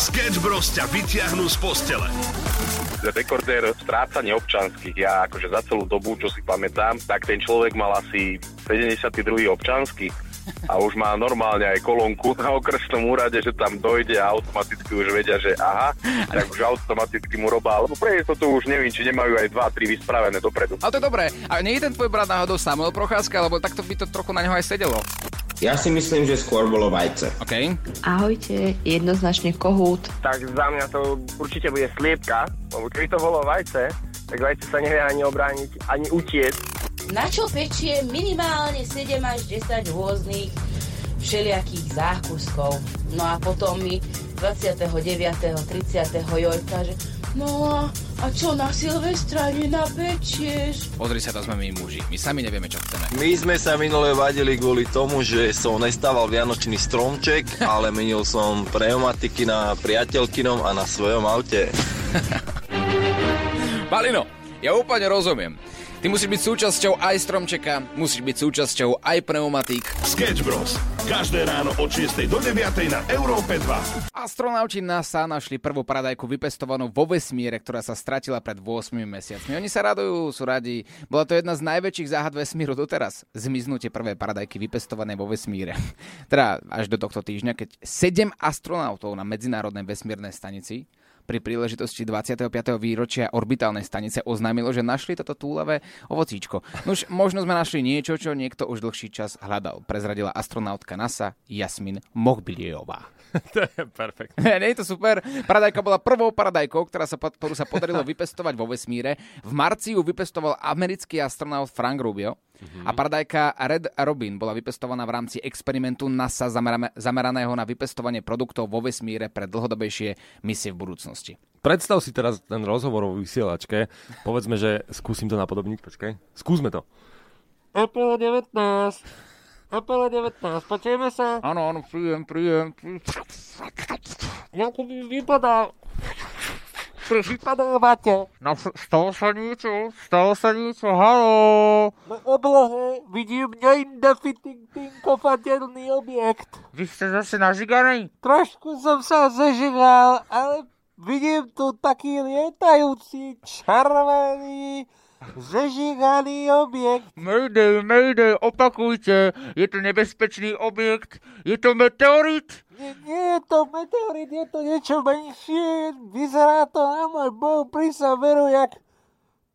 Sketch Bros ťa vyťahnú z postele. Rekordér strácanie občanských. Ja akože za celú dobu, čo si pamätám, tak ten človek mal asi 72. občanský a už má normálne aj kolónku na okresnom úrade, že tam dojde a automaticky už vedia, že aha, tak už automaticky mu robá, lebo pre to už neviem, či nemajú aj 2-3 vyspravené dopredu. Ale to je dobré. A nie je ten tvoj brat náhodou Samuel Procházka, lebo takto by to trochu na neho aj sedelo. Ja si myslím, že skôr bolo vajce. OK. Ahojte, jednoznačne kohút. Tak za mňa to určite bude sliepka, lebo keby to bolo vajce, tak vajce sa nevie ani obrániť, ani utiec. Na čo pečie minimálne 7 až 10 rôznych všelijakých zákuskov. No a potom mi 29. 30. Jojka, že no a, a čo na Silvestra nenapečieš? Pozri sa, to sme my muži. My sami nevieme, čo chceme. My sme sa minule vadili kvôli tomu, že som nestával vianočný stromček, ale menil som pneumatiky na priateľkinom a na svojom aute. Balino, ja úplne rozumiem. Ty musíš byť súčasťou aj stromčeka, musíš byť súčasťou aj pneumatík. Sketch Bros. Každé ráno od 6 do 9 na Európe 2. Astronauti NASA našli prvú paradajku vypestovanú vo vesmíre, ktorá sa stratila pred 8 mesiacmi. Oni sa radujú, sú radi. Bola to jedna z najväčších záhad vesmíru doteraz. Zmiznutie prvej paradajky vypestované vo vesmíre. teda až do tohto týždňa, keď 7 astronautov na Medzinárodnej vesmírnej stanici pri príležitosti 25. výročia orbitálnej stanice oznámilo, že našli toto túlavé ovocíčko. Nuž, možno sme našli niečo, čo niekto už dlhší čas hľadal, prezradila astronautka NASA Jasmin Mohbiliejová. to je perfekt. Nie je to super. Paradajka bola prvou paradajkou, ktorá sa, ktorú sa podarilo vypestovať vo vesmíre. V marci ju vypestoval americký astronaut Frank Rubio. Mm-hmm. A paradajka Red Robin bola vypestovaná v rámci experimentu NASA zameraného na vypestovanie produktov vo vesmíre pre dlhodobejšie misie v budúcnosti. Predstav si teraz ten rozhovor o vysielačke. Povedzme, že skúsim to napodobniť. Počkaj. Skúsme to. Apple 19. Apple 19. Počujeme sa? Áno, áno, príjem, príjem. Ako by vypadá vypadávate? No, stalo sa niečo, stalo sa niečo, halo. Na oblohe vidím neidentifikovaný objekt. Vy ste zase nažiganý? Trošku som sa zažigal, ale vidím tu taký lietajúci, červený, Zežiganý objekt. Mayday, mayday, opakujte. Je to nebezpečný objekt. Je to meteorit? Nie, nie je to meteorit, je to niečo menšie. Vyzerá to na môj boh pri veru jak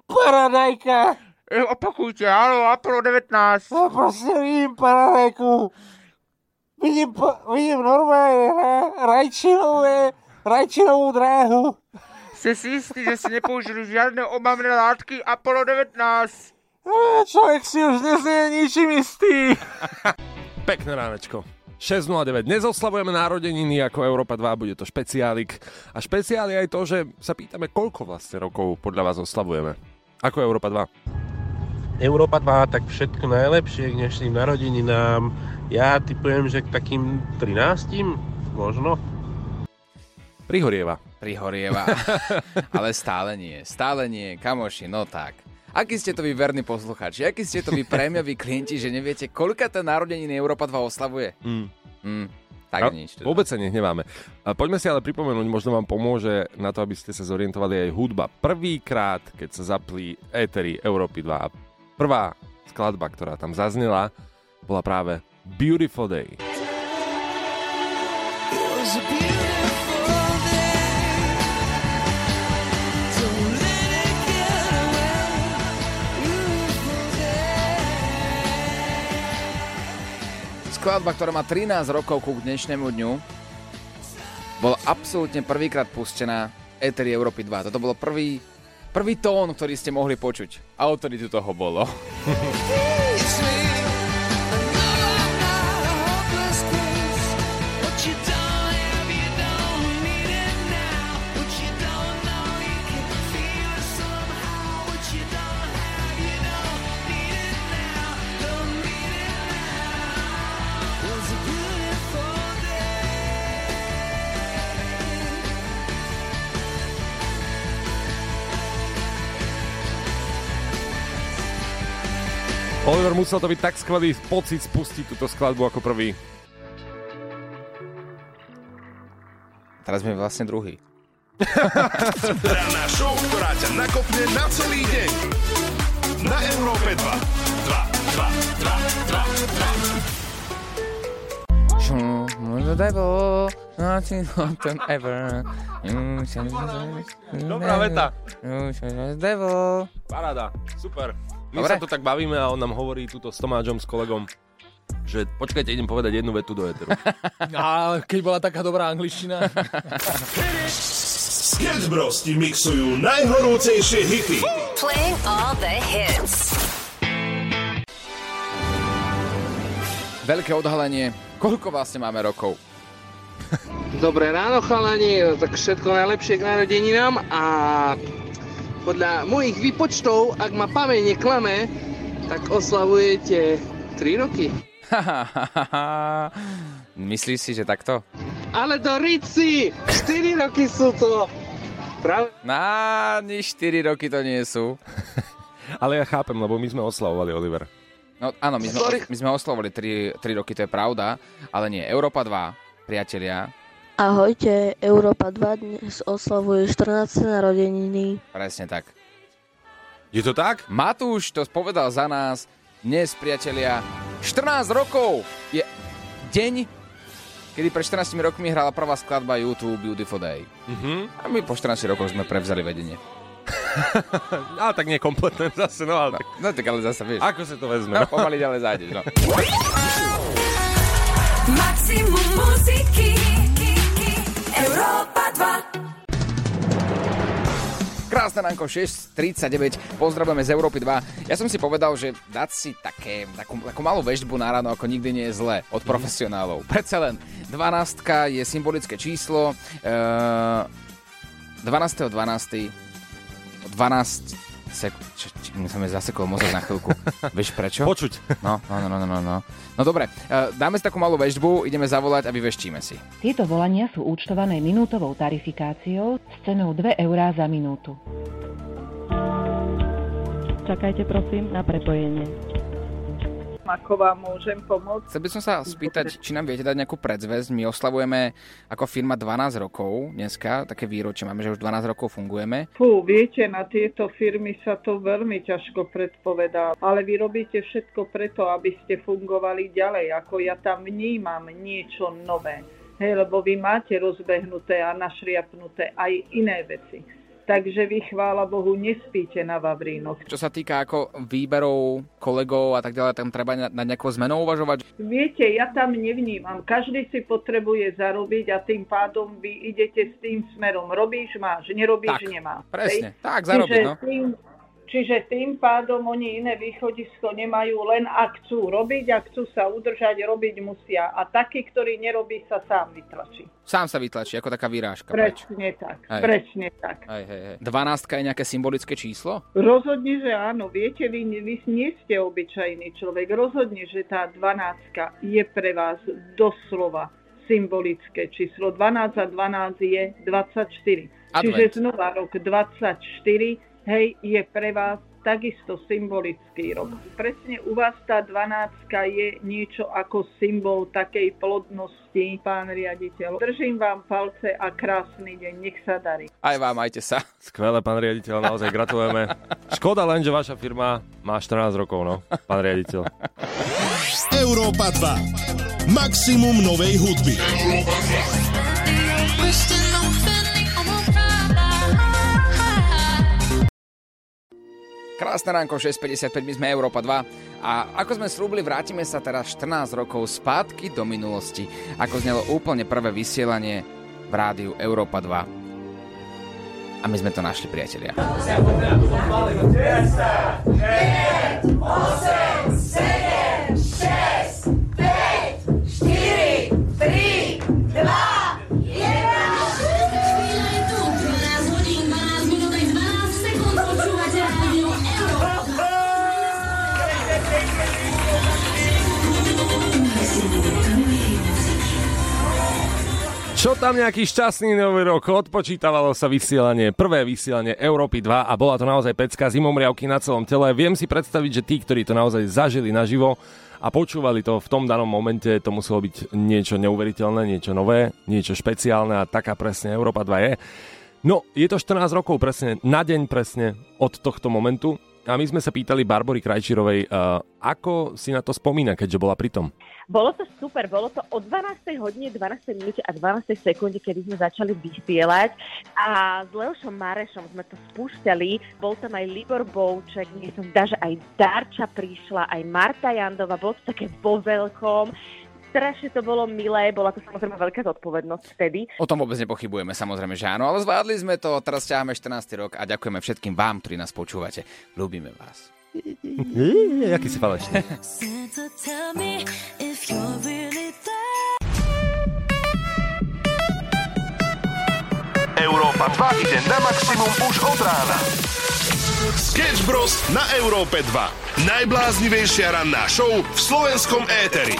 paradajka. E, opakujte, áno, Apollo 19. No proste vidím paradajku. Vidím, vidím normálne rajčinové, rajčinovú dráhu. Ste si istí, že si nepoužili žiadne omamné látky Apollo 19? No, človek si už neznie ničím istý. Pekné ránečko. 6.09. Dnes oslavujeme narodeniny ako Európa 2, bude to špeciálik. A špeciál je aj to, že sa pýtame, koľko vlastne rokov podľa vás oslavujeme. Ako Európa 2? Európa 2, tak všetko najlepšie k dnešným narodeninám. Ja typujem, že k takým 13 možno. Prihorieva. Prihorieva. Ale stále nie. Stále nie. Kamoši, no tak. Aký ste to vy verní posluchači? Aký ste to vy prémiaví klienti, že neviete, koľka ten narodeniny Európa 2 oslavuje? Mm. Mm. Tak a nič. Teda. Vôbec sa nehneváme. A poďme si ale pripomenúť, možno vám pomôže na to, aby ste sa zorientovali aj hudba. Prvýkrát, keď sa zaplí étery Európy 2 a prvá skladba, ktorá tam zaznela, bola práve Beautiful Day. Skladba, ktorá má 13 rokov ku dnešnému dňu, bola absolútne prvýkrát pustená Eteri Európy 2. Toto bolo prvý, prvý tón, ktorý ste mohli počuť. Autoritu toho bolo. Oliver, musel to byť tak skvelý pocit spustiť túto skladbu ako prvý. Teraz sme vlastne druhý. Ranná show, ktorá ťa nakopne na celý deň. Na Európe 2. 2, 2, 2, 2, 2. Show me the devil, nothing than ever. You shall- Dobrá veta. Paráda, super. My Dobre. sa tu tak bavíme a on nám hovorí túto s Tomáčom, s kolegom, že počkajte, idem povedať jednu vetu do eteru. A keď bola taká dobrá angličtina. Sketch Bros ti mixujú najhorúcejšie hity. Playing all the hits. Veľké odhalenie. Koľko vlastne máme rokov? Dobré ráno, chalani, tak všetko najlepšie k narodeninám a podľa mojich výpočtov, ak ma pamäť neklame, tak oslavujete 3 roky. Myslíš si, že takto? Ale do Rici! 4 roky sú to! Prav? Na, ani 4 roky to nie sú. Ale ja chápem, lebo my sme oslavovali, Oliver. No áno, my sme, my sme oslovili 3, 3 roky, to je pravda, ale nie, Európa 2, priatelia, Ahojte, Európa 2 dnes oslavuje 14. narodeniny. presne tak. Je to tak? Matúš to povedal za nás, dnes, priatelia, 14 rokov je deň, kedy pred 14 rokmi hrala prvá skladba YouTube Beautiful Day. Mhm. A my po 14 rokoch sme prevzali vedenie. Ale tak nie kompletné zase, no ale tak. No tak ale zase vieš. Ako sa to vezme? No, pomaly ďalej zájdeš, no. Maximum muziky. Európa 2. Krásne ránko, 6.39, pozdravujeme z Európy 2. Ja som si povedal, že dať si také, takú, takú malú vežbu na ráno ako nikdy nie je zle od profesionálov. Predsa len 12 je symbolické číslo. Uh, 12. 12. 12 sek... Čo, či, mi sa mi zasekol mozog na chvíľku. Vieš prečo? Počuť. No, no, no, no, no, no. No dobre, uh, dáme si takú malú vežbu, ideme zavolať a vyveštíme si. Tieto volania sú účtované minútovou tarifikáciou s cenou 2 eurá za minútu. Čakajte prosím na prepojenie. Ako vám môžem pomôcť? Chcel by som sa spýtať, či nám viete dať nejakú predzvesť. My oslavujeme ako firma 12 rokov dneska, také výročie máme, že už 12 rokov fungujeme. Fú, viete, na tieto firmy sa to veľmi ťažko predpovedá, ale vy robíte všetko preto, aby ste fungovali ďalej, ako ja tam vnímam niečo nové. Hej, lebo vy máte rozbehnuté a našriapnuté aj iné veci. Takže vy, chvála Bohu, nespíte na Vavrínoch. Čo sa týka ako výberov kolegov a tak ďalej, tam treba na, na nejakou zmenou uvažovať. Viete, ja tam nevnímam. Každý si potrebuje zarobiť a tým pádom vy idete s tým smerom. Robíš, máš, nerobíš, Tak, nemáš. presne. Hej? Tak, zarobiť, čiže no. Tým, čiže tým pádom oni iné východisko nemajú, len ak chcú robiť, ak chcú sa udržať, robiť musia. A taký, ktorý nerobí, sa sám vytlačí. Sám sa vytlačí, ako taká vyrážka. preč. Presne tak, Hej. presne tak. Hej, hej, hej. 12 je nejaké symbolické číslo? Rozhodne, že áno. Viete, vy, vy nie ste obyčajný človek. Rozhodne, že tá 12 je pre vás doslova symbolické číslo. 12 a 12 je 24. Advent. Čiže znova rok 24, hej, je pre vás takisto symbolický rok. Presne u vás tá 12 je niečo ako symbol takej plodnosti, pán riaditeľ. Držím vám palce a krásny deň, nech sa darí. Aj vám, majte sa. Skvelé, pán riaditeľ, naozaj gratulujeme. Škoda len, že vaša firma má 14 rokov, no, pán riaditeľ. Európa 2. Maximum novej hudby. Krásne ránko, 6.55, my sme Európa 2 a ako sme slúbili, vrátime sa teraz 14 rokov spátky do minulosti, ako znelo úplne prvé vysielanie v rádiu Európa 2. A my sme to našli, priatelia. 14 Čo tam nejaký šťastný nový rok? Odpočítavalo sa vysielanie, prvé vysielanie Európy 2 a bola to naozaj pecka zimomriavky na celom tele. Viem si predstaviť, že tí, ktorí to naozaj zažili naživo a počúvali to v tom danom momente, to muselo byť niečo neuveriteľné, niečo nové, niečo špeciálne a taká presne Európa 2 je. No, je to 14 rokov presne, na deň presne od tohto momentu a my sme sa pýtali Barbory Krajčírovej, uh, ako si na to spomína, keďže bola pri tom. Bolo to super, bolo to o 12. hodine, 12. minúte a 12. sekunde, kedy sme začali vysielať a s Leošom Marešom sme to spúšťali. Bol tam aj Libor Bouček, mne som zdá, že aj Darča prišla, aj Marta Jandova, bolo to také vo veľkom strašne to bolo milé, bola to samozrejme veľká zodpovednosť vtedy. O tom vôbec nepochybujeme, samozrejme, že áno, ale zvládli sme to, teraz ťaháme 14. rok a ďakujeme všetkým vám, ktorí nás počúvate. Ľúbime vás. Jaký si falešný. Európa 2 ide na maximum už od rána. Sketch Bros. na Európe 2. Najbláznivejšia ranná show v slovenskom éteri.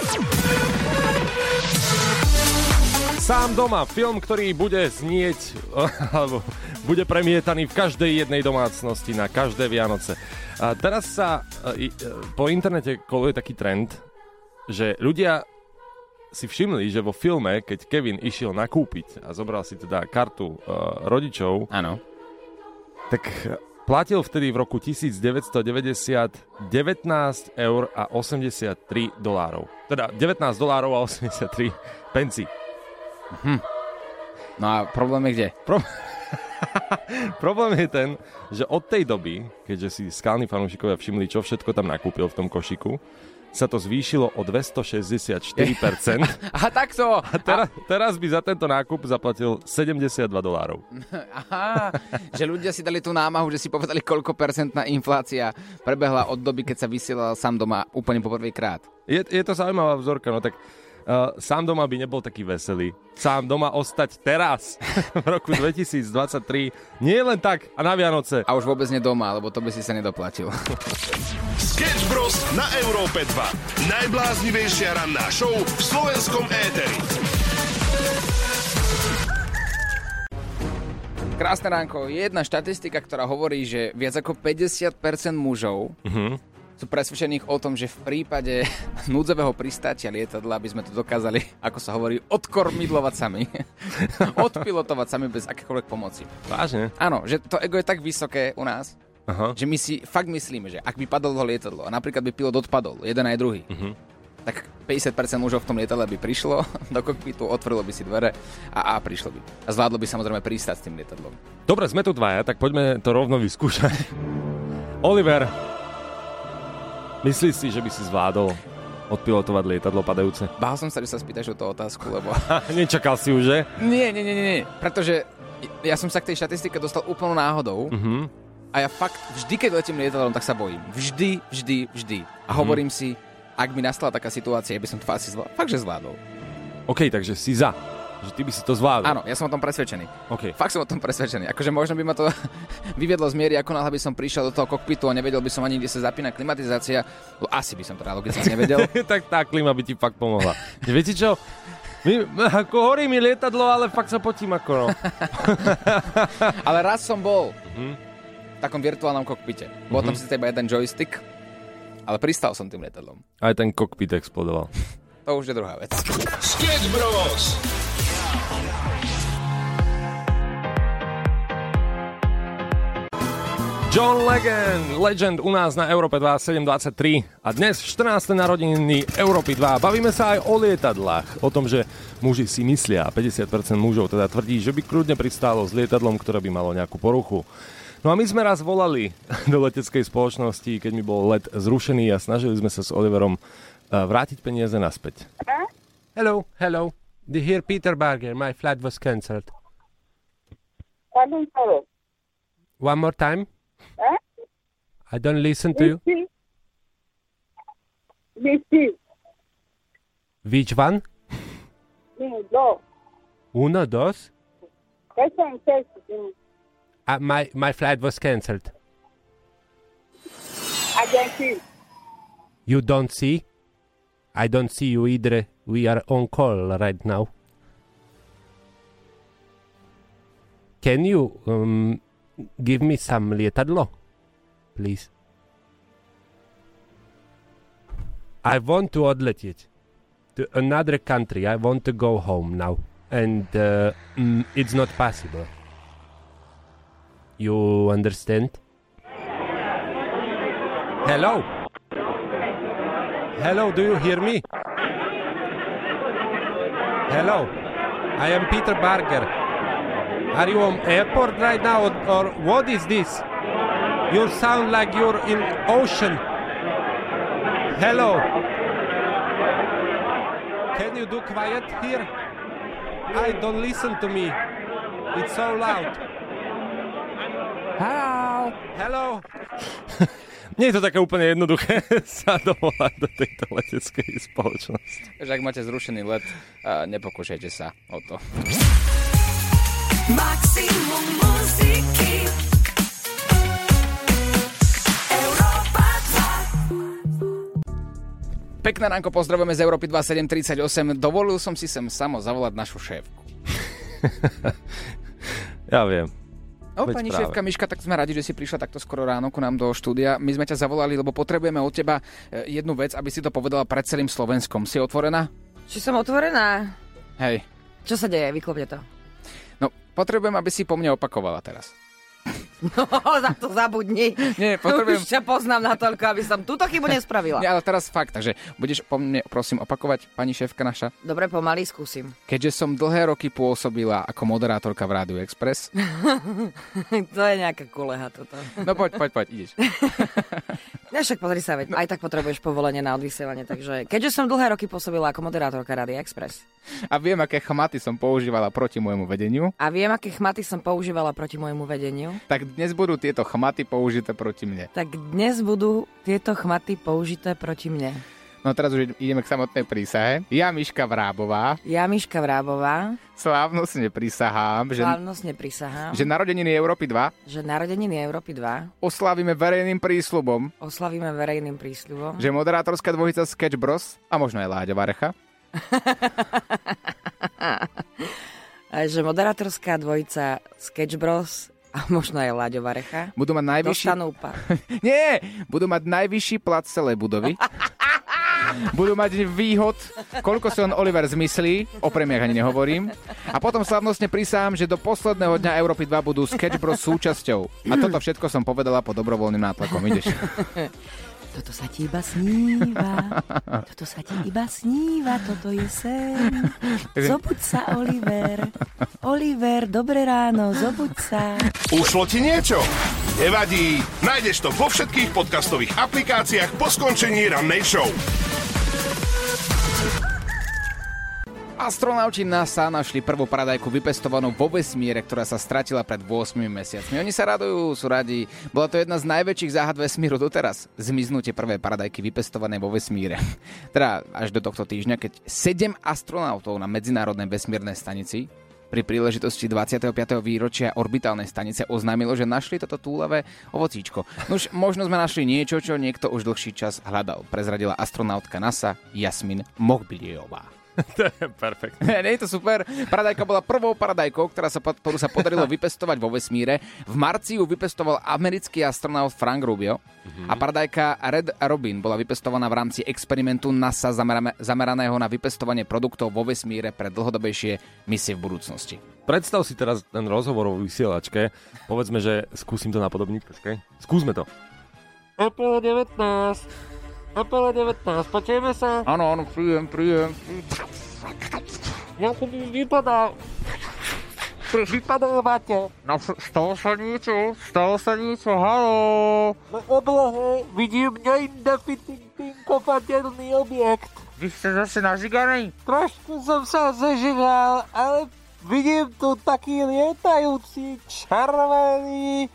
Sám doma, film, ktorý bude znieť, alebo bude premietaný v každej jednej domácnosti na každé Vianoce. A teraz sa e, e, po internete koluje taký trend, že ľudia si všimli, že vo filme, keď Kevin išiel nakúpiť a zobral si teda kartu uh, rodičov, Áno. tak platil vtedy v roku 1990 19 eur a 83 dolárov. Teda 19 dolárov a 83 pencí. Hm. No a problém je kde? Pro... Problém je ten, že od tej doby, keďže si skalní fanúšikovia všimli, čo všetko tam nakúpil v tom košiku, sa to zvýšilo o 264%. Aha, takto! A teraz, teraz by za tento nákup zaplatil 72 dolárov. Aha, že ľudia si dali tú námahu, že si povedali, koľko percentná inflácia prebehla od doby, keď sa vysielal sám doma úplne poprvýkrát. Je, je to zaujímavá vzorka, no tak uh, sám doma by nebol taký veselý. Sám doma ostať teraz, v roku 2023, nie len tak a na Vianoce. A už vôbec nie doma, lebo to by si sa nedoplatil. Sketch Bros. na Európe 2. Najbláznivejšia ranná show v slovenskom éteri. Krásne ránko. Je jedna štatistika, ktorá hovorí, že viac ako 50% mužov Mhm. Sú presvedčených o tom, že v prípade núdzového pristátia lietadla by sme to dokázali, ako sa hovorí, odkormidlovať sami. Odpilotovať sami bez akékoľvek pomoci. Vážne? Áno, že to ego je tak vysoké u nás, Aha. že my si fakt myslíme, že ak by padlo lietadlo a napríklad by pilot odpadol, jeden aj druhý, Mhm. tak 50% mužov v tom lietadle by prišlo do kokpitu, otvorilo by si dvere a, a prišlo by. A zvládlo by samozrejme pristať s tým lietadlom. Dobre, sme tu dvaja, tak poďme to rovno vyskúšať. Oliver, myslíš si, že by si zvládol odpilotovať lietadlo padajúce? Bál som sa, že sa spýtaš o tú otázku, lebo... Nečakal si už, že? nie, nie, nie, nie, pretože ja som sa k tej štatistike dostal úplnou náhodou Mhm. a ja fakt vždy, keď letím lietadlom, tak sa bojím. Vždy, vždy, vždy. A Mhm. hovorím si, ak by nastala taká situácia, by som to asi zvládol. Fakt, že zvládol. OK, takže si za. Že ty by si to zvládol. Áno, ja som o tom presvedčený. OK. Fakt som o tom presvedčený. Akože možno by ma to vyviedlo z miery, ako náhle by som prišiel do toho kokpitu a nevedel by som ani, kde sa zapína klimatizácia. No, asi by som to logicky nevedel. tak tá klima by ti fakt pomohla. Viete čo? My, ako horí mi lietadlo, ale fakt sa potím ako no. Ale raz som bol Mhm. v takom virtuálnom kokpite. Bol tam Mhm. síce iba jeden joystick, ale pristal som tým lietadlom. Aj ten kokpit explodoval. To už je druhá vec. Sketch Bros. John Legend, Legend u nás na Európe 2723 a dnes 14. narodeniny Európy 2. Bavíme sa aj o lietadlách, o tom, že muži si myslia, 50% mužov teda tvrdí, že by kľudne pristálo s lietadlom, ktoré by malo nejakú poruchu. No a my sme raz volali do leteckej spoločnosti, keď mi bol let zrušený a snažili sme sa s Oliverom eh, vrátiť peniaze naspäť. Hello, hello. The here Peter Barger. My flight was cancelled. One more time. I don't listen to you. Which one? Uno, dos. Uh, my my flight was cancelled. You don't see? I don't see you either. We are on call right now. can you um, give me some lietadlo, please? I want to odletieť to another country. I want to go home now, and uh, mm, it's not possible. You understand? Hello. Hello, do you hear me? Hello. I am Peter Barger. Are you on airport right now or, or what is this? You sound like you're in ocean. Hello. Can you do quiet here? I don't listen to me. It's so loud. Hello. Hello. Nie je to také úplne jednoduché sa dovolať do tejto leteckej spoločnosti. Takže ak máte zrušený let, nepokúšajte sa o to. Maximum muziky Pekné ránko, pozdravujeme z Európy 2738. Dovolil som si sem samo zavolať našu šéfku. Ja viem. O, Veď pani práve. šéfka Miška, tak sme radi, že si prišla takto skoro ráno ku nám do štúdia. My sme ťa zavolali, lebo potrebujeme od teba e, jednu vec, aby si to povedala pred celým Slovenskom. Si otvorená? Či som otvorená? Hej. Čo sa deje? Vyklopne to. No, potrebujem, aby si po mne opakovala teraz. No, za to zabudni. Nie, potrebujem- Už ťa poznám natoľko, aby som túto chybu nespravila. Nie, ale teraz fakt, takže budeš po mne, prosím, opakovať, pani šéfka naša? Dobre, pomaly skúsim. Keďže som dlhé roky pôsobila ako moderátorka v Rádiu Express. to je nejaká kuleha toto. No poď, poď, poď, ideš. Ja však pozri sa, veď aj tak potrebuješ povolenie na odvysielanie, takže keďže som dlhé roky pôsobila ako moderátorka Rádia Express A viem, aké chmaty som používala proti môjmu vedeniu, a viem, aké chmaty som používala proti môjmu vedeniu, tak dnes budú tieto chmaty použité proti mne. tak dnes budú tieto chmaty použité proti mne. No teraz už ideme k samotnej prísahe. Ja, Miška Vrábová, Ja, Miška Vrábová, slávnostne prisahám, že, slávnostne prisahám, že narodeniny Európy 2 že narodeniny Európy 2 oslávime verejným prísľubom, oslavíme verejným prísľubom, že moderátorská dvojica Sketch Bros. A možno aj Láďa Varecha. Že moderátorská dvojica Sketch Bros a možno aj Láďo Varecha budú mať najvyšší... dostanú. Nie, budú mať najvyšší plat celej budovy. Budú mať výhod, koľko si len Oliver zmyslí, o premiach ani nehovorím. A potom slavnostne prisám, že do posledného dňa Európy 2 budú Sketch Bros súčasťou. A toto všetko som povedala pod dobrovoľným nátlakom. Ideš. Toto sa ti iba sníva, toto sa ti iba sníva, toto je sen. Zobuď sa, Oliver. Oliver, dobré ráno, zobuď sa. Ušlo ti niečo? Nevadí, nájdeš to vo všetkých podcastových aplikáciách po skončení rannej show. Astronauti NASA našli prvú paradajku vypestovanú vo vesmíre, ktorá sa stratila pred 8 mesiacmi. Oni sa radujú, sú radi. Bola to jedna z najväčších záhad vesmíru doteraz. Zmiznutie prvej paradajky vypestované vo vesmíre. Teda až do tohto týždňa, keď 7 astronautov na Medzinárodnej vesmírnej stanici pri príležitosti 25. výročia orbitálnej stanice oznámilo, že našli toto túlavé ovocíčko. Nuž, možno sme našli niečo, čo niekto už dlhší čas hľadal, prezradila astronautka NASA Jasmin Mohbiliová. to je perfektné. Nie je to super. Paradajka bola prvou paradajkou, ktorá sa, ktorú sa podarilo vypestovať vo vesmíre. V marci ju vypestoval americký astronaut Frank Rubio a paradajka Red Robin bola vypestovaná v rámci experimentu NASA zameraného na vypestovanie produktov vo vesmíre pre dlhodobejšie misie v budúcnosti. Predstav si teraz ten rozhovor o vysielačke. Povedzme, že skúsim to napodobniť. Počkaj. Skúsme to. Apple 19. Apple 19, počujeme sa? Áno, áno, príjem, príjem. Ako mi vypadá... Vypadávate. No, stalo sa niečo, stalo sa niečo, halo. Na oblohe vidím neidentifikovaný objekt. Vy ste zase nažiganý? Trošku som sa zažigal, ale vidím tu taký lietajúci, červený,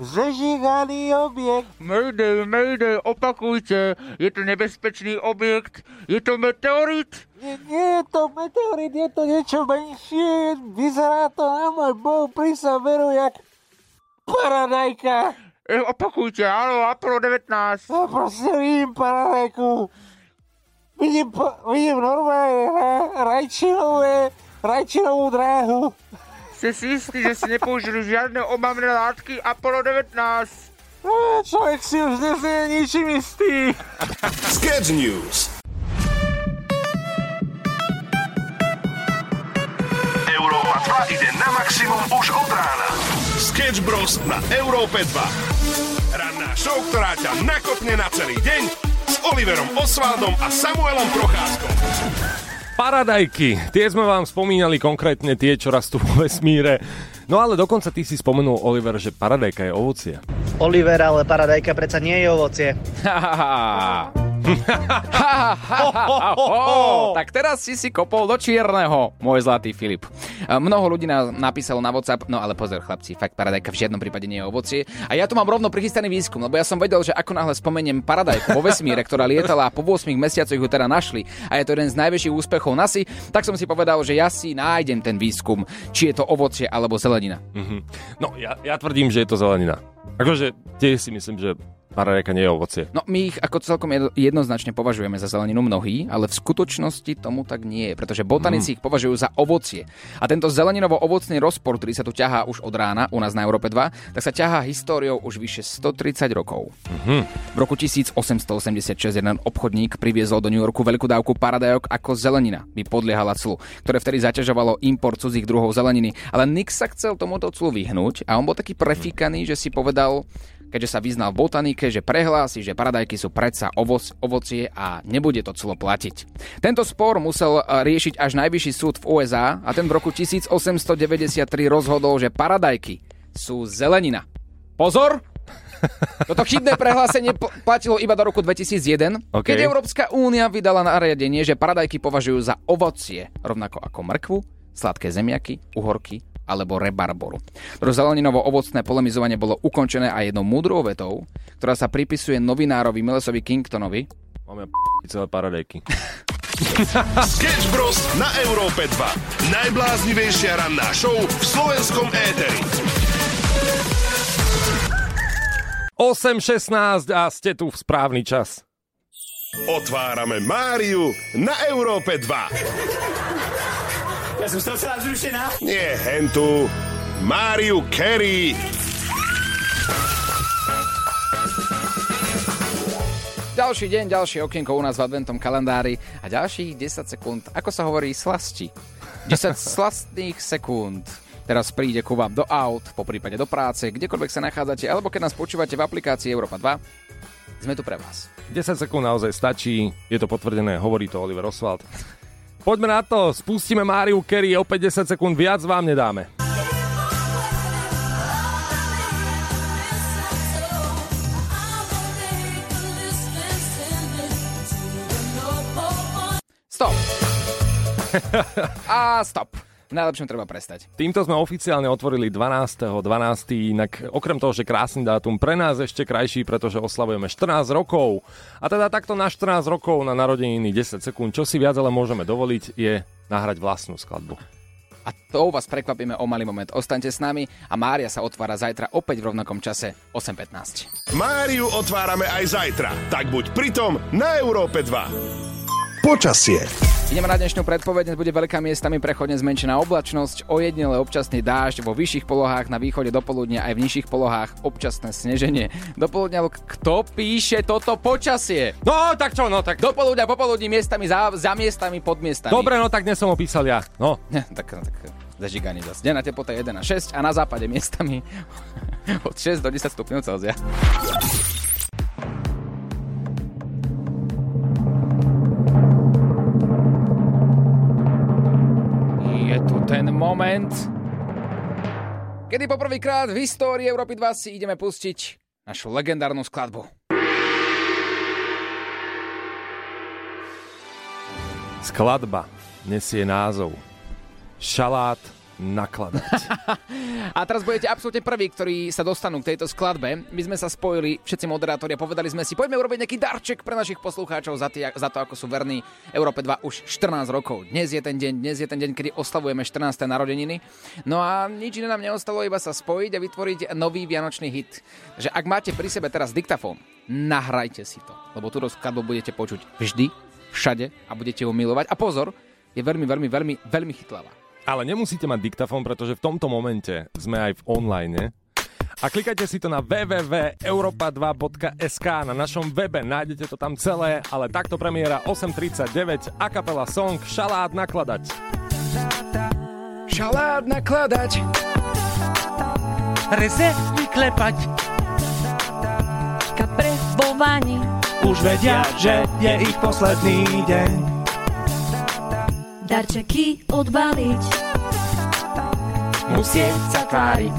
Zežiganý objekt. Mayday, mayday, opakujte. Je to nebezpečný objekt. Je to meteorit? Nie, nie je to meteorit, je to niečo menšie. Vyzerá to na môj bol pri veru jak paradajka. E, opakujte, áno, Apollo 19. No prosím, vidím paradajku. Vidím, vidím normálne ra, rajčinovú dráhu. Ste si istí, že si nepoužili žiadne omamné látky Apollo 19? No, človek si už nesmie ničím istý. Sketch News. Európa 2 ide na maximum už od rána. Sketch Bros. na Európe 2. Ranná show, ktorá ťa nakopne na celý deň s Oliverom Osvaldom a Samuelom Procházkom. Paradajky, tie sme vám spomínali konkrétne tie, čo rastú vo vesmíre. No ale dokonca ty si spomenul, Oliver, že paradajka je ovocie. Oliver, ale paradajka predsa nie je ovocie. tak teraz si si kopol do čierneho, môj zlatý Filip. Mnoho ľudí nám napísalo na WhatsApp, no ale pozor chlapci, fakt paradajka v žiadnom prípade nie je ovocie. A ja tu mám rovno prichystaný výskum, lebo ja som vedel, že ako náhle spomeniem paradajku vo vesmíre, ktorá lietala a po 8 mesiacoch ju teda našli a je to jeden z najväčších úspechov NASA, tak som si povedal, že ja si nájdem ten výskum, či je to ovocie alebo zelenina. Mhm. No, ja, ja tvrdím, že je to zelenina. Akože tiež si myslím, že paradajka nie je ovocie. No my ich ako celkom jedno- jednoznačne považujeme za zeleninu mnohí, ale v skutočnosti tomu tak nie je, pretože botanici ich považujú za ovocie. A tento zeleninovo-ovocný rozpor, ktorý sa tu ťahá už od rána u nás na Európe 2, tak sa ťahá históriou už vyše 130 rokov. Mhm. V roku 1886 jeden obchodník priviezol do New Yorku veľkú dávku paradajok ako zelenina by podliehala clu, ktoré vtedy zaťažovalo import cudzích druhov zeleniny. Ale Nick sa chcel tomuto clu vyhnúť a on bol taký prefíkaný, že si povedal, keďže sa vyznal v botanike, že prehlási, že paradajky sú predsa ovoc, ovocie a nebude to clo platiť. Tento spor musel eh, riešiť až najvyšší súd v USA a ten v roku 1893 rozhodol, že paradajky sú zelenina. Pozor! Toto chybné prehlásenie pl- platilo iba do roku 2001, OK. keď Európska únia vydala nariadenie, že paradajky považujú za ovocie, rovnako ako mrkvu, sladké zemiaky, uhorky alebo rebarboru. Pro zeleninovo-ovocné polemizovanie bolo ukončené aj jednou múdrou vetou, ktorá sa pripisuje novinárovi Milesovi Kingtonovi. Máme p- celé paradajky. Sketch Bros. na Európe 2. Najbláznivejšia ranná show v slovenskom éteri. 8.16 a ste tu v správny čas. Otvárame Máriu na Európe 2. Ja som z toho celá zrušená. Nie hentu. Máriu Carey. Ďalší deň, ďalšie okienko u nás v adventom kalendári a ďalších 10 sekúnd, ako sa hovorí, slasti. 10 slastných sekúnd. Teraz príde ku vám do aut, po prípade do práce, kdekoľvek sa nachádzate, alebo keď nás počúvate v aplikácii Európa 2, sme tu pre vás. 10 sekúnd naozaj stačí, je to potvrdené, hovorí to Oliver Oswald. Poďme na to, spustíme Máriu Kerry, opäť 10 sekúnd viac vám nedáme. Stop! A stop. V najlepšom treba prestať. Týmto sme oficiálne otvorili 12.12. 12. Inak okrem toho, že krásny dátum, pre nás ešte krajší, pretože oslavujeme 14 rokov. A teda takto na 14 rokov na narodeniny 10 sekúnd, čo si viac ale môžeme dovoliť, je nahrať vlastnú skladbu. A to vás prekvapíme o malý moment. Ostaňte s nami a Mária sa otvára zajtra opäť v rovnakom čase 8.15. Máriu otvárame aj zajtra. Tak buď pritom na Európe 2. Počasie. Ideme na dnešnú predpoveď, dnes bude veľká miestami prechodne zmenšená oblačnosť, ojednele občasný dážď vo vyšších polohách, na východe do poludnia aj v nižších polohách občasné sneženie. Do poludnia, kto píše toto počasie? No, tak čo, no tak... Do poludnia, popoludní miestami za, za miestami, pod miestami. Dobre, no tak dnes som opísal ja. No. tak, tak zažiganie zase. Denná teplota 1 na 6 a na západe miestami od 6 do 10 stupňov Celzia. Ten moment, kedy poprvýkrát v histórii Európy 2 si ideme pustiť našu legendárnu skladbu. Skladba nesie názov Šalát nakladať. A teraz budete absolútne prví, ktorí sa dostanú k tejto skladbe. My sme sa spojili, všetci moderátori, a povedali sme si, poďme urobiť nejaký darček pre našich poslucháčov za, tý, za to, ako sú verní Európe 2 už 14 rokov. Dnes je ten deň, dnes je ten deň, kedy oslavujeme 14. narodeniny. No a nič iné nám neostalo, iba sa spojiť a vytvoriť nový vianočný hit. Že ak máte pri sebe teraz diktafón, nahrajte si to, lebo túto skladbu budete počuť vždy, všade a budete ju milovať. A pozor, je veľmi, veľmi, veľmi, veľmi chytlavá. Ale nemusíte mať diktafón, pretože v tomto momente sme aj v online. A klikajte si to na www.europa2.sk na našom webe, nájdete to tam celé, ale takto premiéra 8.39 a kapela song Šalát nakladať. Šalát nakladať. Reze vyklepať. Kapre vo vani. Už vedia, že je ich posledný deň. Darčeky odbaliť. Musieť sa tváriť.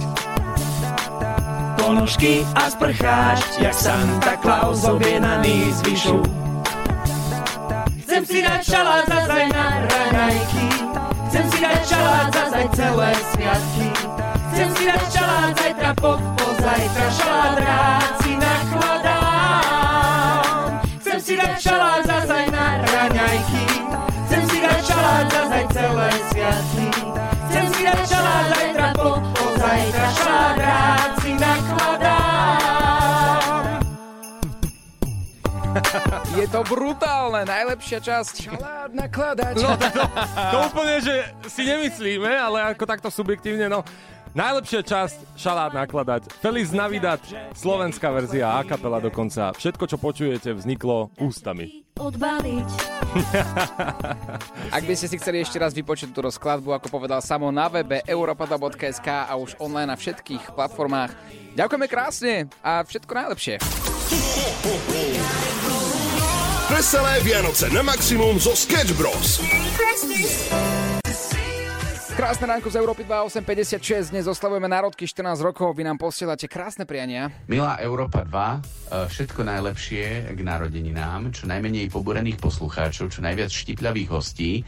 Ponožky a sprcháč, jak Santa Claus objednaný z vyšu. Chcem si dať šalát zazaj na raňajky. Chcem si dať šalát zazaj celé sviatky. Chcem si dať šalát zajtra pod pozajtra. Šalát rád si nakladám. Chcem si dať šalát zazaj dať šalát zazaj celé sviatky. Chcem si dať šalát zajtra pod pozajtra. Šalát rád si nakladám. Je to brutálne, najlepšia časť. Šalát nakladať. No to, to úplne, že si nemyslíme, ale ako takto subjektívne, no. Najlepšia časť šalát nakladať. Feliz Navidad, slovenská verzia a kapela dokonca. Všetko, čo počujete, vzniklo ústami. Odbaliť. Ak by ste si chceli ešte raz vypočuť tú skladbu, ako povedal samo na webe europada.sk a už online na všetkých platformách. Ďakujeme krásne a všetko najlepšie. Veselé Vianoce na maximum zo Sketch Bros. Krásne ránko z Európy 2856. Dnes oslavujeme národky 14 rokov. Vy nám posielate krásne priania. Milá Európa 2, e, všetko najlepšie k narodeninám, čo najmenej pobúrených poslucháčov, čo najviac štipľavých hostí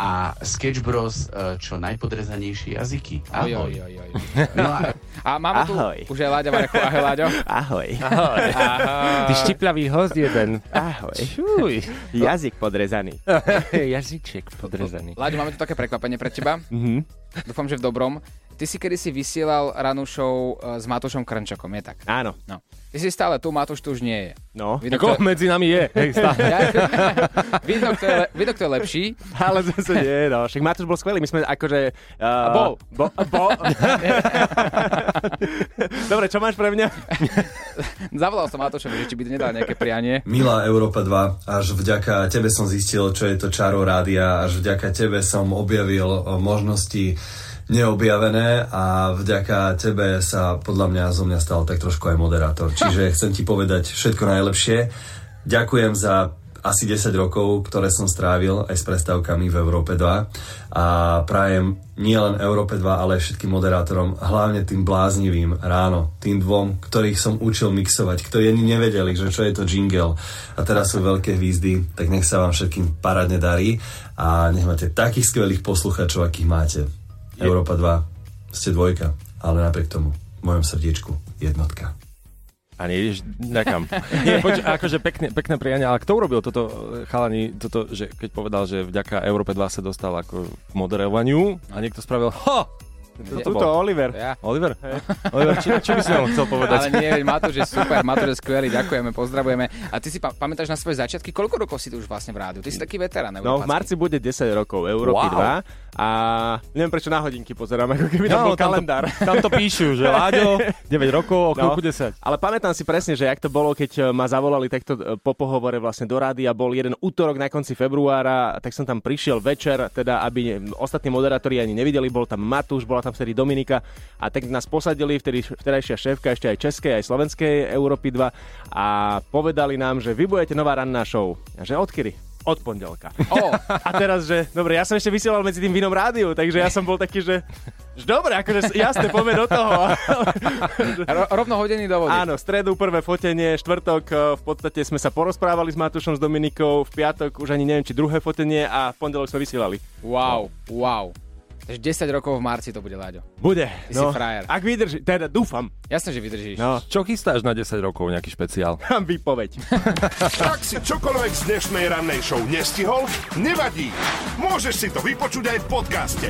a Sketch Bros, e, čo najpodrezanejšie jazyky. Ahoj. Oj, oj, oj. Milá, A máme tu Ahoj. už aj Láďa Varechu. Ahoj, Láďo. Ahoj. Ahoj. Ty štipľavý host jeden. Ahoj. Čuj. Jazyk podrezaný. Jazyček podrezaný. Láďo, máme tu také prekvapenie pre teba. Mm-hmm. Dúfam, že v dobrom. Ty si kedy si vysielal ranú show e, s Matúšom Krnčakom, je tak? Áno. No. Ty si stále tu, Matúš tu už nie je. No, Vidno, Ako medzi nami je, hej, stále. Vidno, kto je, le- vidno, kto je lepší. Ale zase nie, no. Však Matúš bol skvelý. My sme akože... Uh, A bol. Bo, bo. Dobre, čo máš pre mňa? Zavolal som Matúšovi, že či by nedal nejaké prianie. Milá Európa 2, až vďaka tebe som zistil, čo je to čaro rádia, až vďaka tebe som objavil o, možnosti neobjavené a vďaka tebe sa podľa mňa zo mňa stal tak trošku aj moderátor. Čiže chcem ti povedať všetko najlepšie. Ďakujem za asi 10 rokov, ktoré som strávil aj s prestávkami v Európe 2 a prajem nielen Európe 2, ale všetkým moderátorom, hlavne tým bláznivým ráno, tým dvom, ktorých som učil mixovať, ktorí ani nevedeli, že čo je to jingle a teraz sú veľké hvízdy, tak nech sa vám všetkým parádne darí a nech máte takých skvelých poslucháčov, akých máte. Európa 2, ste dvojka, ale napriek tomu v mojom srdiečku jednotka. A nejdeš nekam. Nie, poč- akože pekne, pekné priania, ale kto urobil toto, chalani, toto, že keď povedal, že vďaka Európe 2 sa dostal ako k moderovaniu a niekto spravil, ho! Kto to Tuto bol? Oliver. Ja. Oliver? Oliver, či, čo by si nám chcel povedať? Ale nie, Matúš je super, Matúš je skvelý, ďakujeme, pozdravujeme. A ty si pa- pamätáš na svoje začiatky? Koľko rokov si tu už vlastne v rádiu? Ty si taký veterán No, v marci bude 10 rokov Európy Wow. 2 a neviem prečo na hodinky pozerám, ako keby tam No, bol tam to- kalendár. tam to píšu, že Láďo, 9 rokov, o koľko 10. Ale pamätám si presne, že jak to bolo, keď e, ma zavolali takto e, po pohovore vlastne do rádia, bol jeden útorok na konci februára, tak som tam prišiel večer, teda aby ostatní moderátori ani nevideli, bol tam Matúš, bola tam vtedy Dominika a tak nás posadili, vtedy vtedajšia šéfka ešte aj českej, aj slovenskej Európy 2 a povedali nám, že vy budete nová ranná show. A že odkedy? Od pondelka. Oh. A teraz, že dobre, ja som ešte vysielal medzi tým v inom rádiu, takže ja som bol taký, že, že dobre, akože jasne, poďme do toho. Ro- rovno hodený do vody. Áno, stredu prvé fotenie, štvrtok e, v podstate sme sa porozprávali s Matúšom, s Dominikou, v piatok už ani neviem, či druhé fotenie a v pondelok sme vysielali. Wow, wow. Takže 10 rokov v marci to bude, Láďo. Bude. Ty si frajer. Ak vydrží, teda dúfam. Jasne, že vydržíš. No. Čo chystáš na 10 rokov, nejaký špeciál? Výpoveď. Ak si čokoľvek z dnešnej rannej show nestihol, nevadí. Môžeš si to vypočuť aj v podcaste.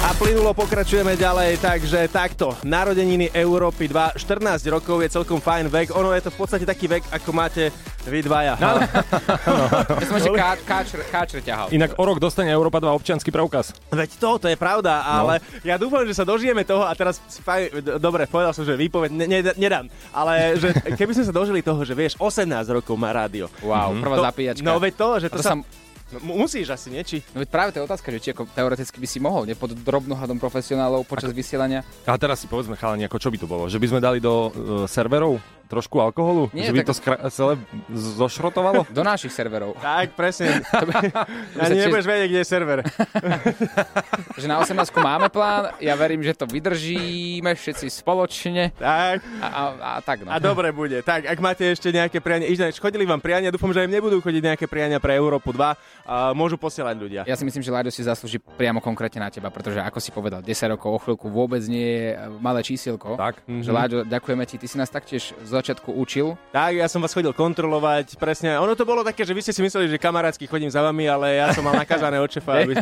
A plynulo pokračujeme ďalej, takže takto. Narodeniny Európy 2, 14 rokov je celkom fajn vek. Ono je to v podstate taký vek, ako máte vy dvaja. No. Ja som ešte ká, káčer, káčer ťahal. Inak o rok dostane Európa 2 občiansky preukaz. Veď to, to je pravda, ale ja dúfam, že sa dožijeme toho a teraz d- dobre, povedal som, že výpoveď ne, ne, nedám, ale že keby sme sa dožili toho, že vieš, 18 rokov má rádio. Wow, prvá to, zapíjačka. No veď to, že to, to sa... sa- No, mu- musíš asi, nie? Či... No veď práve to je otázka, že či ako teoreticky by si mohol, ne pod drobnohľadom profesionálov počas vysielania. A teraz si povedzme, chalani, ako čo by to bolo? Že by sme dali do uh, serverov trošku alkoholu? Nie, že by tak- to skra- celé zošrotovalo? Do našich serverov. Tak, presne. by sa Ani tiež- nebudeš vedieť, kde je server. Že na 18 máme plán, ja verím, že to vydržíme všetci spoločne. Tak. A, a, a tak no. A dobre bude. Tak, ak máte ešte nejaké priania, ináč chodili vám priania, dúfam, že im nebudú chodiť nejaké priania pre Európu 2. A môžu posielať ľudia. Ja si myslím, že Láďo si zaslúži priamo konkrétne na teba, pretože ako si povedal, 10 rokov o chvíľku vôbec nie je malé čísielko. Tak. Že Láďo, ďakujeme ti, ty si nás taktiež z začiatku učil. Tak, ja som vás chodil kontrolovať, presne. Ono to bolo také, že vy ste si mysleli, že kamarátsky chodím za vami, ale ja som mal nakazané od šefa, aby...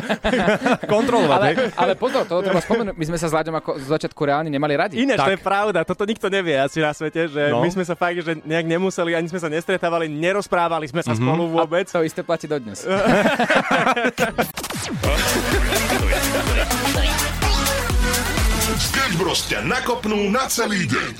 kontrolovať, Ale, ale pozor, to treba spomenúť, my sme sa s Láďom ako z začiatku reálne nemali radi. Ináč, to je pravda, toto nikto nevie asi na svete, že No. my sme sa fakt, že nejak nemuseli, ani sme sa nestretávali, nerozprávali sme sa Mhm. spolu vôbec. A to isté platí dodnes. Sketch Bros ťa nakopnú na celý deň.